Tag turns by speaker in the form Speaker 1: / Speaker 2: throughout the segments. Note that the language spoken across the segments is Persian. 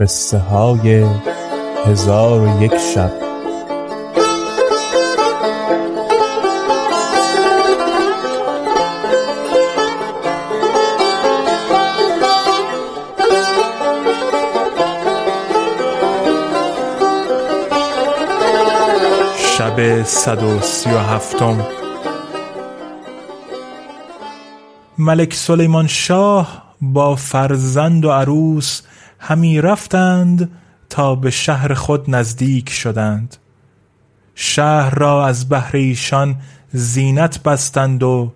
Speaker 1: قصه های هزار و یک شب. شب صد و سی و هفتم. ملک سلیمان شاه با فرزند و عروس همی رفتند تا به شهر خود نزدیک شدند. شهر را از بهر ایشان زینت بستند و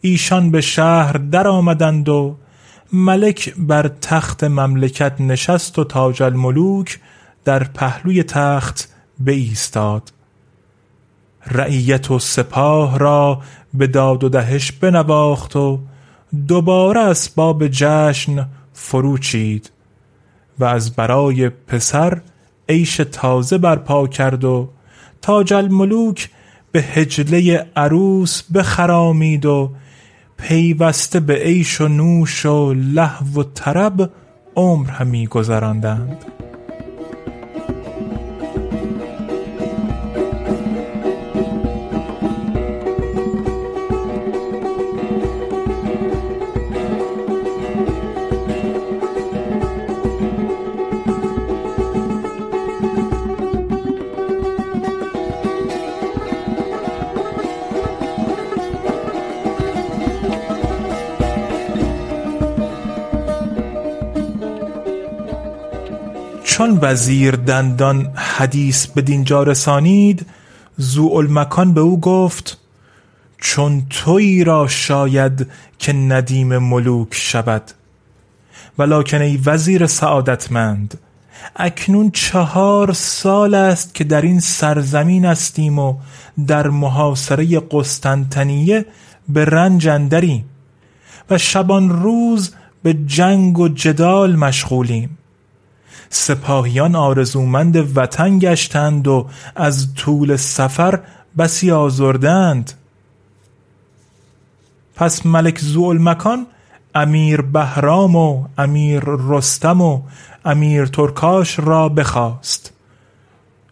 Speaker 1: ایشان به شهر در آمدند و ملک بر تخت مملکت نشست و تاج الملوک در پهلوی تخت ایستاد رعیت و سپاه را به داد و دهش بنواخت و دوباره اسباب جشن فروچید. و از برای پسر عیش تازه برپا کرد و تاج الملوک به هجله عروس بخرامید و پیوسته به عیش و نوش و لهو و طرب عمر همی گذراندند. چون وزیر دندان حدیث به دینجا رسانید المکان به او گفت چون تویی را شاید که ندیم ملوک شود. ولکن ای وزیر سعادتمند اکنون چهار سال است که در این سرزمین استیم و در محاصره قسطنطنیه به رنج اندریم و شبان روز به جنگ و جدال مشغولیم. سپاهیان آرزومند وطن گشتند و از طول سفر بسی آزردند. پس ملک مکان امیر بهرام و امیر رستم و امیر ترکاش را بخواست.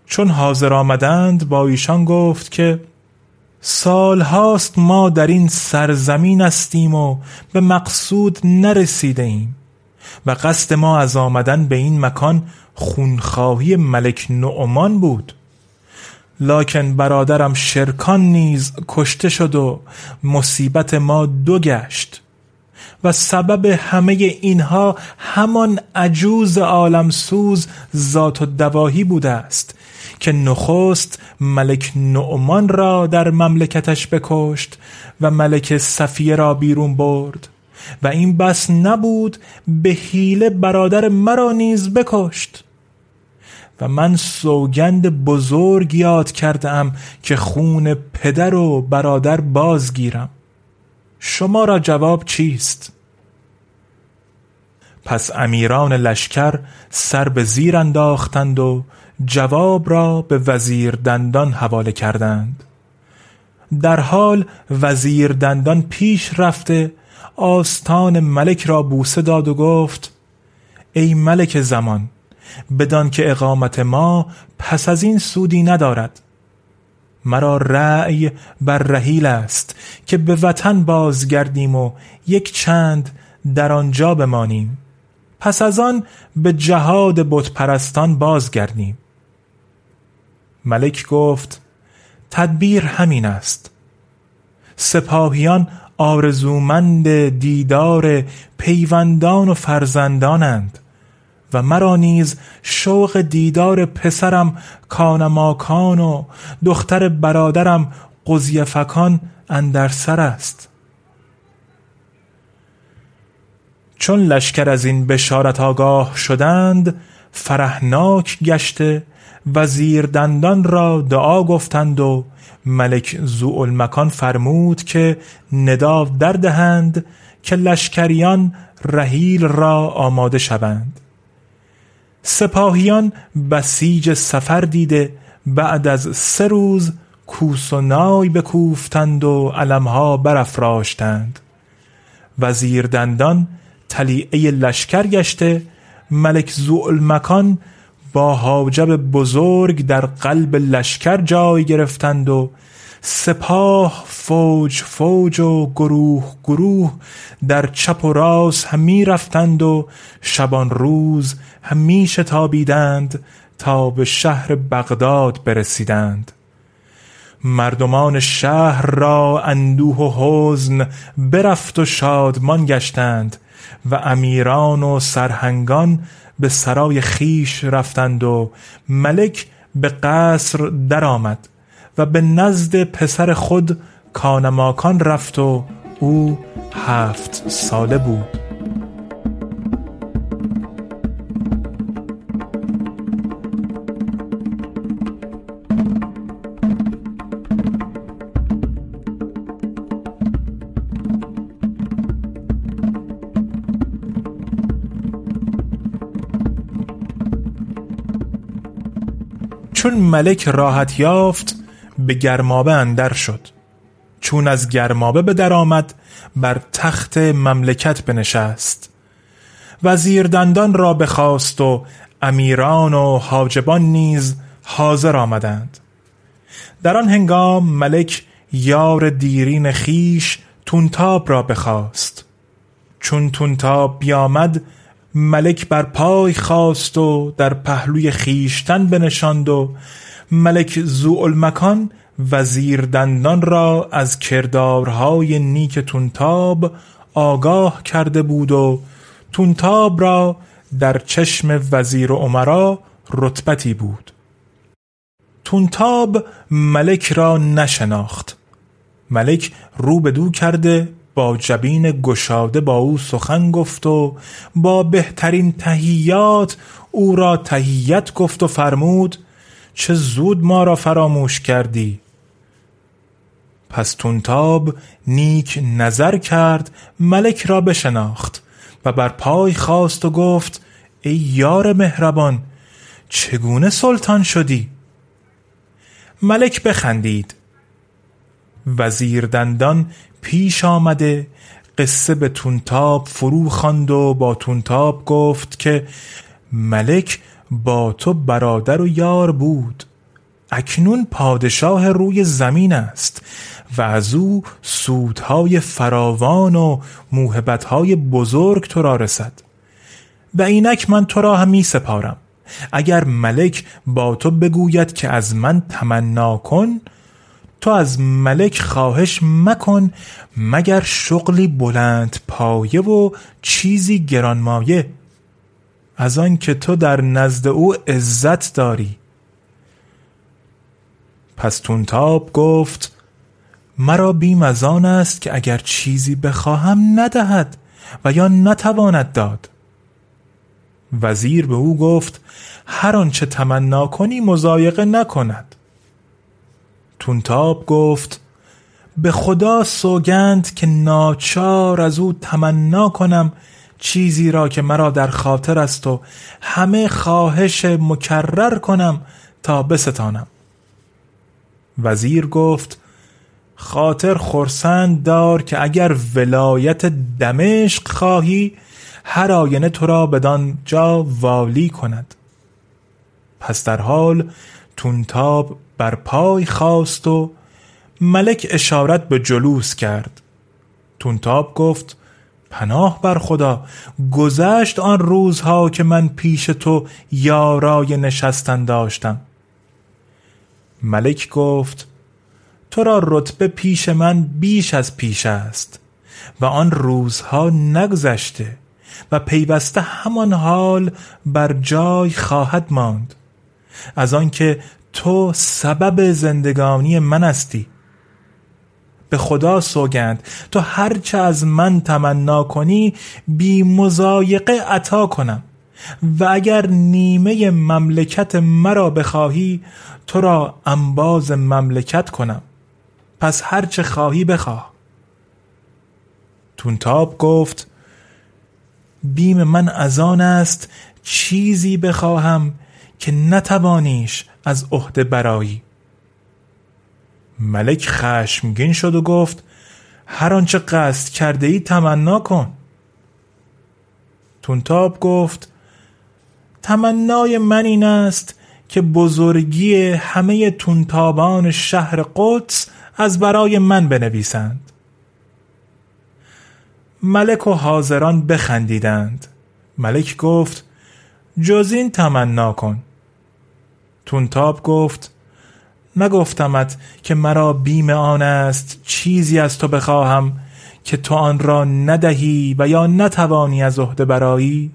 Speaker 1: چون حاضر آمدند با ایشان گفت که سال هاست ما در این سرزمین استیم و به مقصود نرسیده ایم. و قصد ما از آمدن به این مکان خونخواهی ملک نعمان بود. لکن برادرم شرکان نیز کشته شد و مصیبت ما دو گشت و سبب همه اینها همان عجوز عالمسوز ذات و دواهی بوده است که نخست ملک نعمان را در مملکتش بکشت و ملک صفیه را بیرون برد. و این بس نبود به حیله برادر مرا نیز بکشت. و من سوگند بزرگ یاد کردم که خون پدر و برادر بازگیرم. شما را جواب چیست؟ پس امیران لشکر سر به زیر انداختند و جواب را به وزیر دندان حواله کردند. در حال وزیر دندان پیش رفته آستان ملک را بوسه داد و گفت ای ملک زمان بدان که اقامت ما پس از این سودی ندارد. مرا رأی بر رحیل است که به وطن بازگردیم و یک چند در آنجا بمانیم. پس از آن به جهاد بتپرستان بازگردیم. ملک گفت تدبیر همین است. سپاهیان آرزومند دیدار پیوندان و فرزندانند و مرا نیز شوق دیدار پسرم کانماکان و دختر برادرم قضیفکان اندر سر است. چون لشکر از این بشارت آگاه شدند فرحناک گشته وزیر دندان را دعا گفتند و ملک زوالمکان فرمود که ندا در دهند که لشکریان رحیل را آماده شوند. سپاهیان بسیج سفر دیده بعد از سه روز کوس و نای بکوفتند و علمها برافراشتند. وزیر دندان تلیعه لشکر گشته ملک زوالمکان با حاجب بزرگ در قلب لشکر جای گرفتند و سپاه فوج فوج و گروه گروه در چپ و راست همی رفتند و شبان روز همی شتابیدند تا به شهر بغداد برسیدند. مردمان شهر را اندوه و حزن برفت و شادمان گشتند و امیران و سرهنگان به سرای خیش رفتند و ملک به قصر درآمد و به نزد پسر خود کانماکان رفت و او هفت ساله بود. چون ملک راحت یافت به گرمابه اندر شد. چون از گرمابه به در آمد بر تخت مملکت بنشست. وزیر دندان را بخواست و امیران و حاجبان نیز حاضر آمدند. در آن هنگام ملک یار دیرین خیش تونتاب را بخواست. چون تونتاب بیامد ملک بر پای خواست و در پهلوی خیشتن بنشاند و ملک زوالمکان وزیر دندان را از کردارهای نیک تونتاب آگاه کرده بود و تونتاب را در چشم وزیر و عمرا رتبتی بود. تونتاب ملک را نشناخت. ملک رو به دو کرده با جبین گشاده با او سخن گفت و با بهترین تهیات او را تهیت گفت و فرمود چه زود ما را فراموش کردی. پس تونتاب نیک نظر کرد ملک را بشناخت و بر پای خواست و گفت ای یار مهربان چگونه سلطان شدی؟ ملک بخندید. وزیر دندان پیش آمده قصه به تونتاب فرو خواند و با تونتاب گفت که ملک با تو برادر و یار بود. اکنون پادشاه روی زمین است و از او سودهای فراوان و موهبتهای بزرگ تو را رسد. و اینک من تو را هم سپارم. اگر ملک با تو بگوید که از من تمنا کن تو از ملک خواهش مکن مگر شغلی بلند پایه و چیزی گرانمایه؟ از آن که تو در نزد او عزت داری. پس تونتاب گفت مرا بیم از آن است که اگر چیزی بخواهم ندهد و یا نتواند داد. وزیر به او گفت هر آنچه تمنا کنی مزایقه نکند. تونتاب گفت به خدا سوگند که ناچار از او تمنا کنم چیزی را که مرا در خاطر است و همه خواهش مکرر کنم تا بستانم. وزیر گفت خاطر خرسند دار که اگر ولایت دمشق خواهی هر آینه تو را بدان جا والی کند. پس در حال تونتاب بر پای خواست و ملک اشارت به جلوس کرد. تونتاب گفت پناه بر خدا گذشت آن روزها که من پیش تو یارای نشستن داشتم. ملک گفت تو را رتبه پیش من بیش از پیش است و آن روزها نگذشته و پیوسته همان حال بر جای خواهد ماند. از آنکه تو سبب زندگانی من هستی. به خدا سوگند تو هرچه از من تمنا کنی بی مزایقه عطا کنم. و اگر نیمه مملکت مرا بخواهی تو را انباز مملکت کنم. پس هرچه خواهی بخواه. تونتاب گفت بیم من از آن است چیزی بخواهم که نتوانیش از عهده برایی ملک خشمگین شد و گفت هر آنچه قصد کرده ای تمنا کن. تونتاب گفت تمنای من این است که بزرگی همه تونتابان شهر قدس از برای من بنویسند. ملک و حاضران بخندیدند. ملک گفت جز این تمنا کن. تونتاب گفت نگفتمت که مرا بیم آن است چیزی از تو بخواهم که تو آن را ندهی و یا نتوانی از عهده برایی؟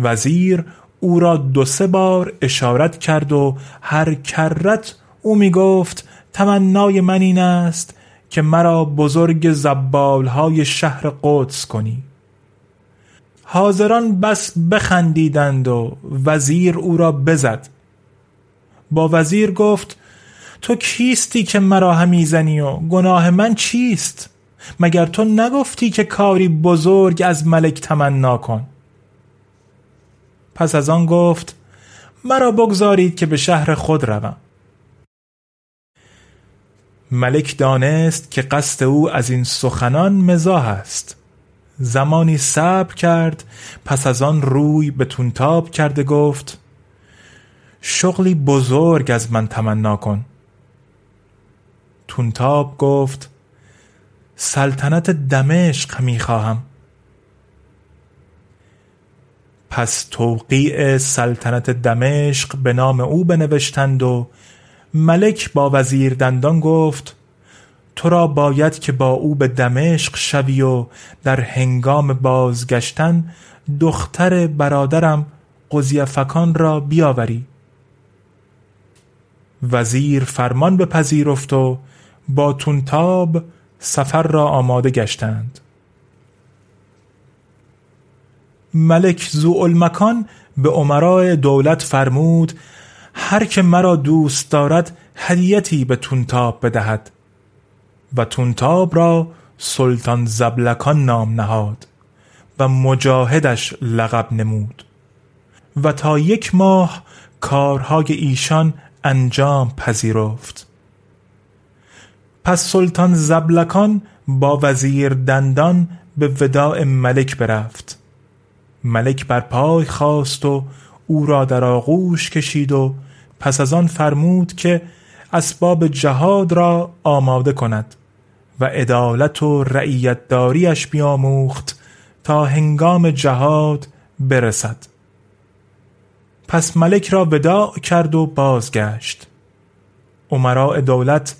Speaker 1: وزیر او را دو سه بار اشارت کرد و هر کرت او می گفت تمنای من این است که مرا بزرگ زبالهای شهر قدس کنی. حاضران بس بخندیدند و وزیر او را بزد. با وزیر گفت تو کیستی که مرا همیزنی و گناه من چیست؟ مگر تو نگفتی که کاری بزرگ از ملک تمنا کن؟ پس از آن گفت مرا بگذارید که به شهر خود روم. ملک دانست که قصد او از این سخنان مزاح است. زمانی صبر کرد پس از آن روی به تونتاب کرده گفت شغلی بزرگ از من تمنا کن. تونتاب گفت سلطنت دمشق می خواهم. پس توقیع سلطنت دمشق به نام او بنوشتند و ملک با وزیر دندان گفت تو را باید که با او به دمشق شوی و در هنگام بازگشتن دختر برادرم قضیفکان را بیاوری. وزیر فرمان بپذیرفت و با تونتاب سفر را آماده گشتند. ملک زوالمکان به عمرای دولت فرمود هر که مرا دوست دارد هدیتی به تونتاب بدهد. و تونتاب را سلطان زبلکان نام نهاد و مجاهدش لقب نمود. و تا یک ماه کارهای ایشان انجام پذیرفت. پس سلطان زبلکان با وزیر دندان به وداع ملک برفت. ملک بر پای خواست و او را در آغوش کشید و پس از آن فرمود که اسباب جهاد را آماده کند. و عدالت و رعیت داریش بیاموخت تا هنگام جهاد برسد. پس ملک را وداع کرد و بازگشت. عمراء دولت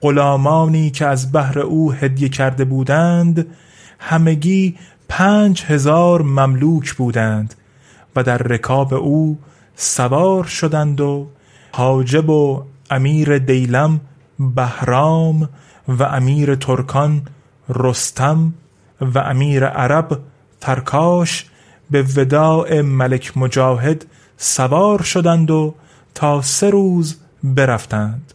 Speaker 1: غلامانی که از بهر او هدیه کرده بودند همگی پنج هزار مملوک بودند و در رکاب او سوار شدند و حاجب و امیر دیلم بهرام و امیر ترکان رستم و امیر عرب ترکاش به وداع ملک مجاهد سوار شدند و تا سه روز برفتند.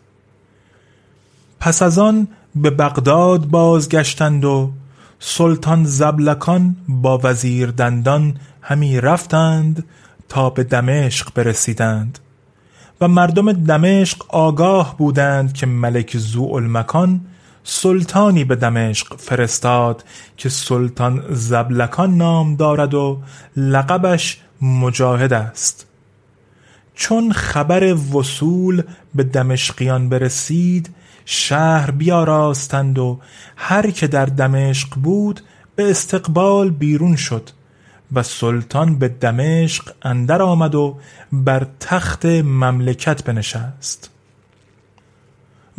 Speaker 1: پس از آن به بغداد بازگشتند و سلطان زبلکان با وزیر دندان همی رفتند تا به دمشق برسیدند و مردم دمشق آگاه بودند که ملک زوالمکان سلطانی به دمشق فرستاد که سلطان زبلکان نام دارد و لقبش مجاهد است. چون خبر وصول به دمشقیان برسید شهر بیاراستند و هر که در دمشق بود به استقبال بیرون شد و سلطان به دمشق اندر آمد و بر تخت مملکت بنشست.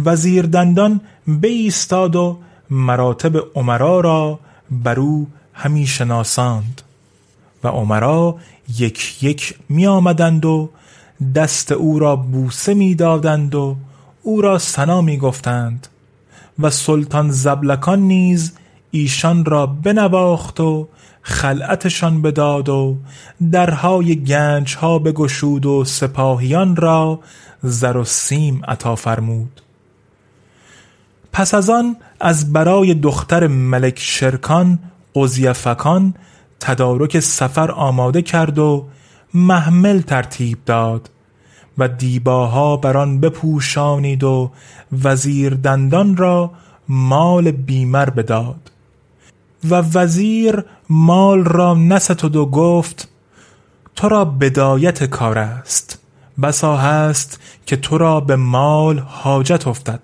Speaker 1: وزیر دندان بایستاد و مراتب عمرا را بر او همی شناساند و عمرا یک یک می آمدند و دست او را بوسه می دادند و او را سنا می گفتند و سلطان زبلکان نیز ایشان را بنواخت و خلعتشان بداد و درهای گنج ها بگشود و سپاهیان را زر و سیم عطا فرمود. پس از آن از برای دختر ملک شرکان قزیفکان تدارک سفر آماده کرد و محمل ترتیب داد و دیباها بر آن بپوشانید و وزیر دندان را مال بیمر بداد. و وزیر مال را نستد و گفت تو را بدایت کار است. بسا هست که تو را به مال حاجت افتد.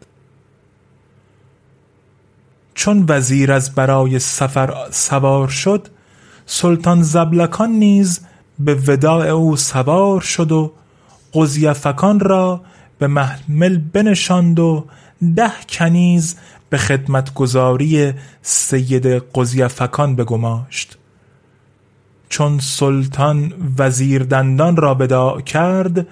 Speaker 1: چون وزیر از برای سفر سوار شد سلطان زبلکان نیز به وداع او سوار شد و قزیفکان را به محمل بنشاند و ده کنیز به خدمتگزاری سید قزیفکان بگماشت. چون سلطان وزیر دندان را بدا کرد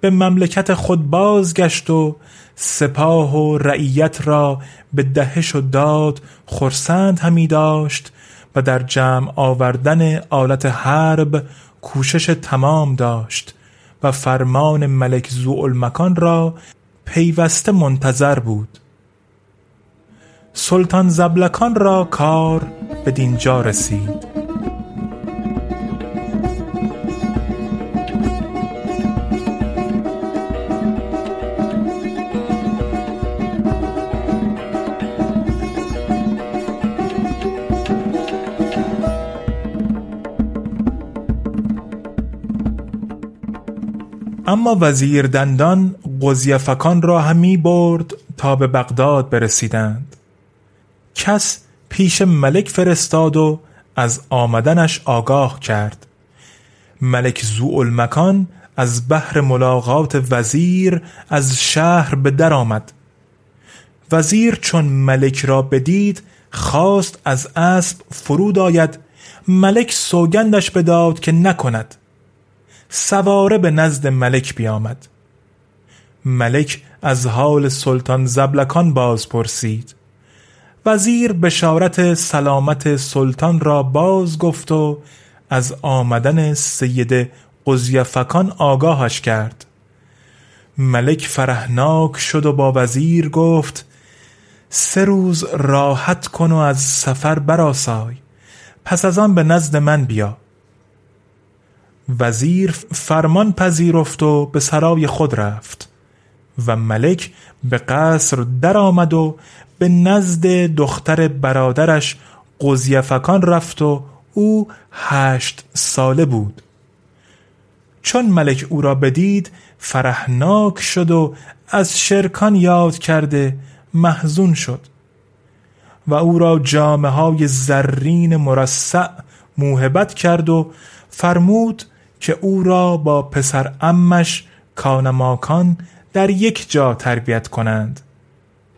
Speaker 1: به مملکت خود بازگشت و سپاه و رعیت را به دهش و داد خرسند همی داشت و در جمع آوردن آلت حرب کوشش تمام داشت و فرمان ملک زوالمکان را پیوسته منتظر بود. سلطان زبلکان را کار به دینجا رسید. اما وزیر دندان قزیفکان را همی برد تا به بغداد برسیدند. کس پیش ملک فرستاد و از آمدنش آگاه کرد. ملک زوالمکان از بحر ملاقات وزیر از شهر به در آمد. وزیر چون ملک را بدید خواست از اسب فرود آید. ملک سوگندش بداد که نکند. سواره به نزد ملک بیامد. ملک از حال سلطان زبلکان باز پرسید. وزیر بشارت سلامت سلطان را باز گفت و از آمدن سید قزیفکان آگاهش کرد. ملک فرهناک شد و با وزیر گفت سه روز راحت کن و از سفر براسای پس از آن به نزد من بیا. وزیر فرمان پذیرفت و به سرای خود رفت و ملک به قصر درآمد و به نزد دختر برادرش قزیفکان رفت و او هشت ساله بود. چون ملک او را بدید فرحناک شد و از شرکان یاد کرده محزون شد و او را جامه های زرین مرصع موهبت کرد و فرمود که او را با پسر امش کانماکان در یک جا تربیت کنند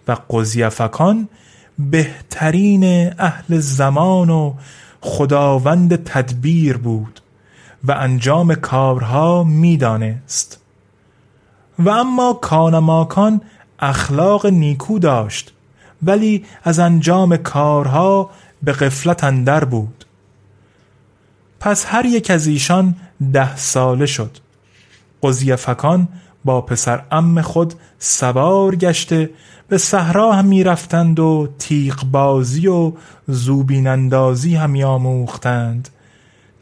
Speaker 1: و قزیفکان بهترین اهل زمان و خداوند تدبیر بود و انجام کارها می‌دانست. و اما کانماکان اخلاق نیکو داشت ولی از انجام کارها به قفلت اندر بود. پس هر یک از ایشان ده ساله شد. قزیفکان با پسر ام خود سوار گشته به صحرا هم می‌رفتند و تیغ بازی و زوبین اندازی هم آموختند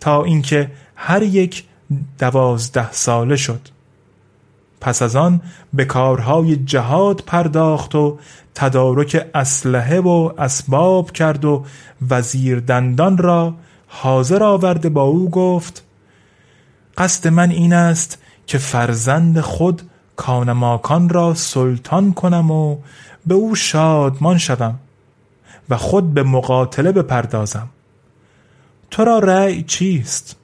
Speaker 1: تا اینکه هر یک دوازده ساله شد. پس از آن به کارهای جهاد پرداخت و تدارک اسلحه و اسباب کرد و وزیر دندان را حاضر آورده با او گفت قصد من این است که فرزند خود کانماکان را سلطان کنم و به او شادمان شوم و خود به مقاتله بپردازم تو را رأی چیست؟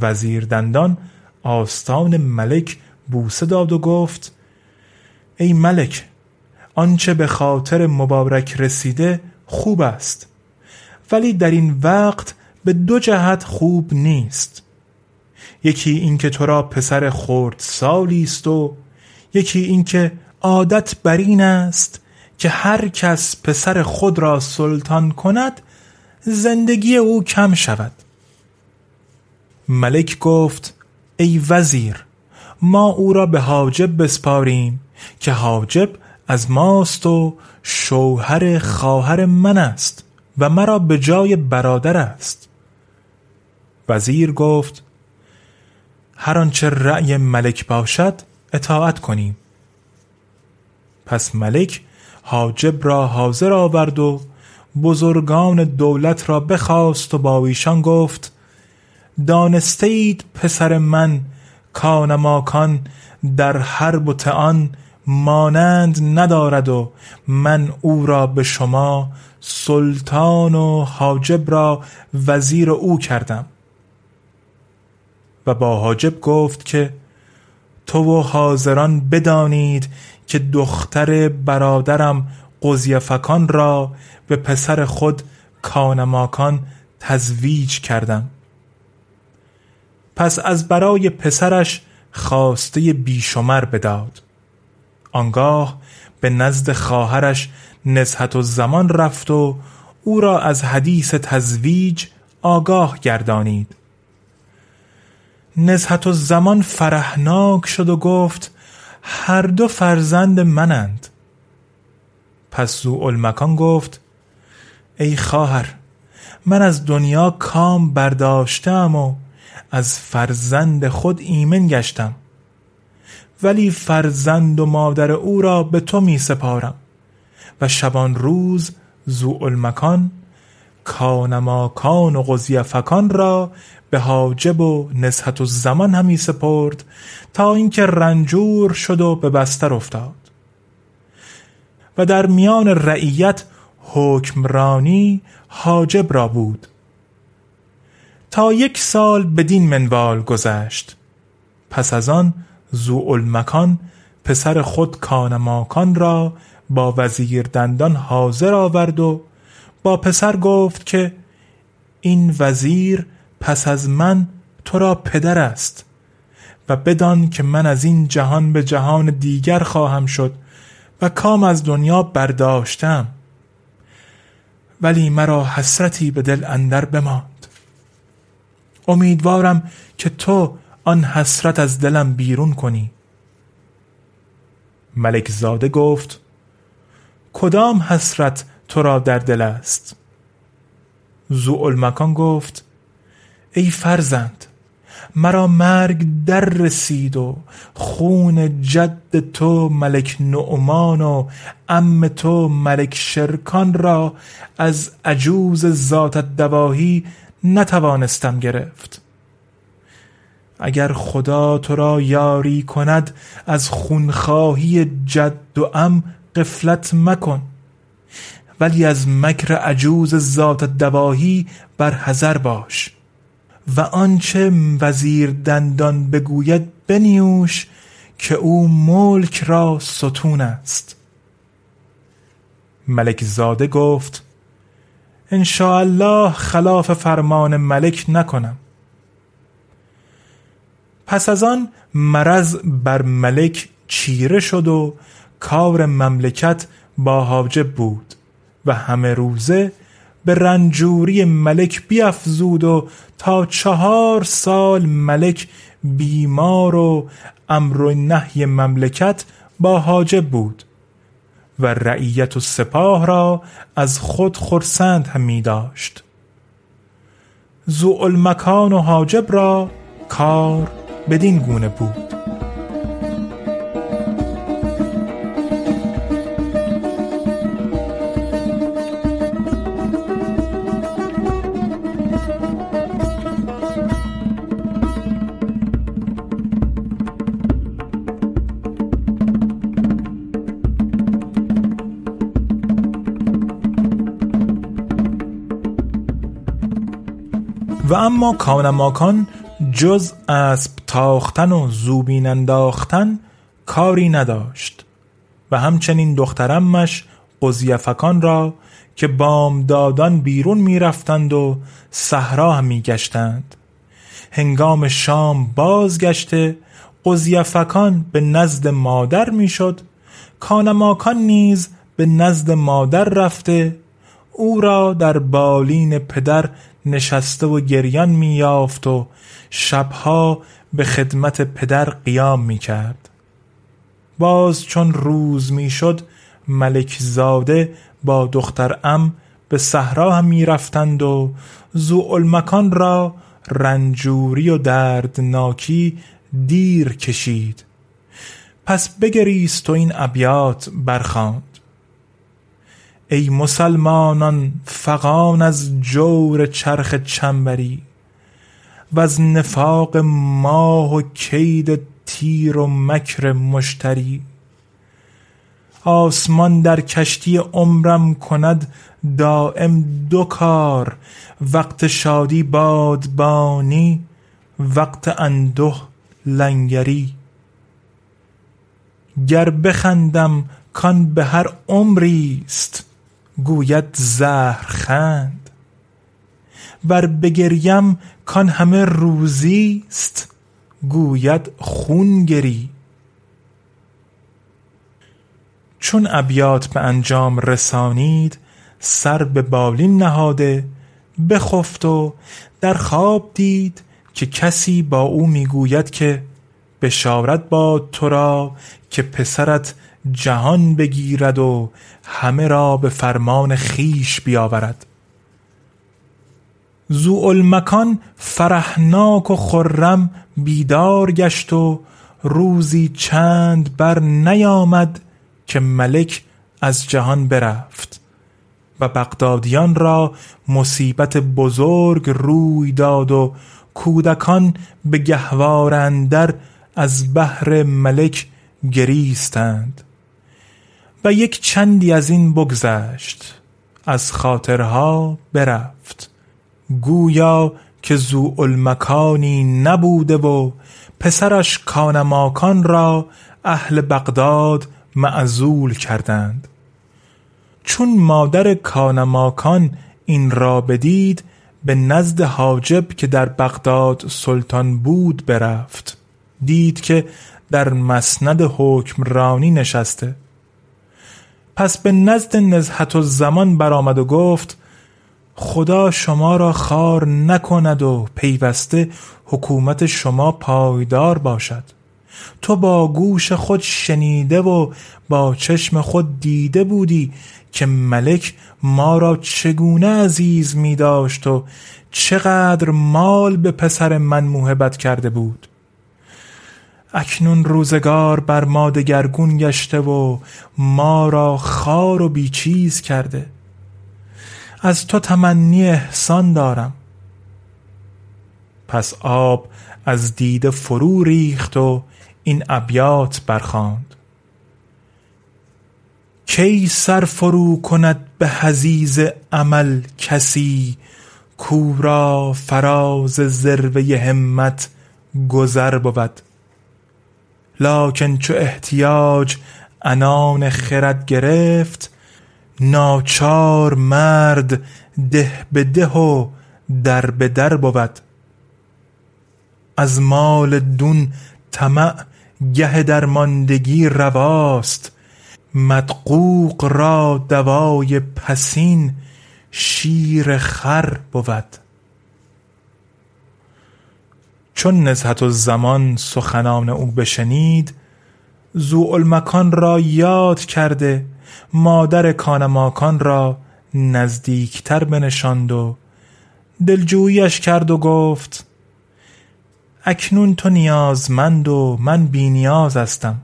Speaker 1: وزیر دندان آستان ملک بوسه داد و گفت ای ملک آنچه به خاطر مبارک رسیده خوب است. ولی در این وقت به دو جهت خوب نیست. یکی اینکه تو را پسر خورد سالی است و یکی اینکه عادت بر این است که هر کس پسر خود را سلطان کند زندگی او کم شود. ملک گفت ای وزیر ما او را به حاجب بسپاریم که حاجب از ماست و شوهر خواهر من است و مرا به جای برادر است. وزیر گفت هر آنچه رأی ملک باشد اطاعت کنیم. پس ملک حاجب را حاضر آورد و بزرگان دولت را بخواست و با ایشان گفت دانسته اید پسر من کانماکان در حرب و تعان مانند ندارد و من او را به شما سلطان و حاجب را وزیر او کردم. و با حاجب گفت که تو و حاضران بدانید که دختر برادرم قضیفکان را به پسر خود کانماکان تزویج کردم. پس از برای پسرش خواسته بیشمر بداد. آنگاه به نزد خواهرش نزهت و زمان رفت و او را از حدیث تزویج آگاه گردانید. نزهت و زمان فرحناک شد و گفت هر دو فرزند منند. پس زو المکان گفت ای خواهر من از دنیا کام برداشتم و از فرزند خود ایمن گشتم. ولی فرزند و مادر او را به تو می سپارم. و شبان روز زو المکان کانماکان و غزیفکان را به حاجب و نزهت و زمان همی سپرد تا اینکه رنجور شد و به بستر افتاد. و در میان رعیت حکمرانی حاجب را بود. تا یک سال بدین منوال گذشت. پس از آن زوالمکان پسر خود کانماکان را با وزیر دندان حاضر آورد و با پسر گفت که این وزیر پس از من تو را پدر است و بدان که من از این جهان به جهان دیگر خواهم شد و کام از دنیا برداشتم. ولی مرا حسرتی به دل اندر بماند. امیدوارم که تو آن حسرت از دلم بیرون کنی. ملک زاده گفت کدام حسرت تو را در دل است؟ زوالمکان گفت ای فرزند مرا مرگ در رسید و خون جد تو ملک نعمان و ام تو ملک شرکان را از عجوز ذات دواهی نتوانستم گرفت. اگر خدا تو را یاری کند از خونخواهی جد و ام قفلت مکن. ولی از مکر عجوز ذات دواهی بر حذر باش. و آنچه وزیر دندان بگوید بنیوش که او ملک را ستون است. ملک زاده گفت الله خلاف فرمان ملک نکنم. پس از آن مرض بر ملک چیره شد و کار مملکت با حاجب بود و همه روزه به رنجوری ملک بیافزود و تا چهار سال ملک بیمار و امر و نهی مملکت با حاجب بود و رعیت و سپاه را از خود خرسند هم می داشت. المکان و حاجب را کار بدین گونه بود و اما کانماکان جز اسب تاختن و زوبین انداختن کاری نداشت. و همچنین دخترمش قزیفکان را که بامدادان بیرون می‌رفتند و صحرا میگشتند هنگام شام بازگشته قزیفکان به نزد مادر می‌شد. کانماکان نیز به نزد مادر رفته. او را در بالین پدر نشسته و گریان میافت و شبها به خدمت پدر قیام می‌کرد. باز چون روز می‌شد ملک زاده با دختر ام به صحرا هم می‌رفتند و زوالمکان را رنجوری و دردناکی دیر کشید. پس بگریست و این ابیات برخواند ای مسلمانان فغان از جور چرخ چنبری و از نفاق ماه و کید تیر و مکر مشتری. آسمان در کشتی عمرم کند دائم دو کار وقت شادی بادبانی وقت انده لنگری. گر بخندم کان به هر عمری است گوید زهر خند ور بگریم کان همه روزی است گوید خون گری. چون ابیات به انجام رسانید سر به بالین نهاده بخفت و در خواب دید که کسی با او می‌گوید که بشارت با تو را که پسرت جهان بگیرد و همه را به فرمان خیش بیاورد. زوالمکان فرحناک و خرم بیدار گشت و روزی چند بر نیامد که ملک از جهان برفت و بغدادیان را مصیبت بزرگ روی داد و کودکان به گهوار اندر از بهر ملک گریستند و یک چندی از این بگذشت از خاطرها برفت. گویا که زوالمکانی نبوده و پسرش کانماکان را اهل بغداد معزول کردند. چون مادر کانماکان این را بدید به نزد حاجب که در بغداد سلطان بود برفت. دید که در مسند حکمرانی نشسته. پس به نزد نزهت و زمان برآمد و گفت خدا شما را خار نکند و پیوسته حکومت شما پایدار باشد. تو با گوش خود شنیده و با چشم خود دیده بودی که ملک ما را چگونه عزیز می داشت و چقدر مال به پسر من موهبت کرده بود. اکنون روزگار بر ما دگرگون گشته و ما را خار و بیچیز کرده. از تو تمنی احسان دارم. پس آب از دیده فرو ریخت و این ابیات برخواند کی سر فرو کند به حزیز عمل کسی کورا فراز ذروه همت گذر بود. لاکن چو احتیاج انان خرد گرفت ناچار مرد ده به ده و در به در بود. از مال دون طمع گه درماندگی رواست. مدقوق را دوای پسین شیر خر بود. چون نزهت و زمان سخنان او بشنید زوالمکان را یاد کرده مادر کانماکان را نزدیکتر بنشاند و دلجویش کرد و گفت اکنون تو نیازمند و من بی نیاز هستم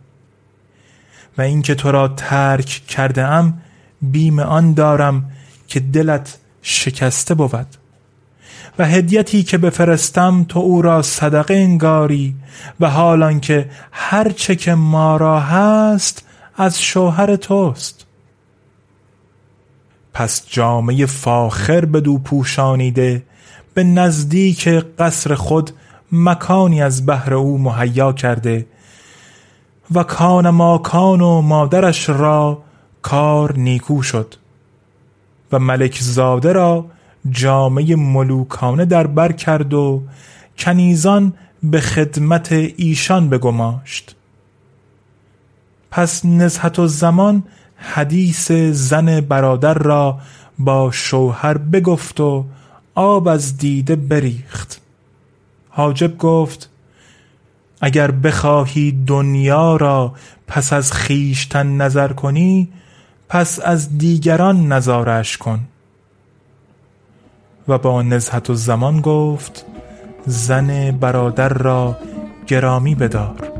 Speaker 1: و اینکه تو را ترک کرده ام بیم آن دارم که دلت شکسته بود و هدیتی که بفرستم تو او را صدقه انگاری و حالان که هر چه که ما را هست از شوهر توست. پس جامعه فاخر به دو پوشانیده به نزدیک قصر خود مکانی از بهر او مهیا کرده و کان ماکان و مادرش را کار نیکو شد و ملک زاده را جامعه ملوکانه در بر کرد و کنیزان به خدمت ایشان بگماشت. پس نزهت و زمان حدیث زن برادر را با شوهر بگفت و آب از دیده بریخت. حاجب گفت اگر بخواهی دنیا را پس از خیشتن نظر کنی پس از دیگران نظارش کن. و با نزهت و زمان گفت زن برادر را گرامی بدار.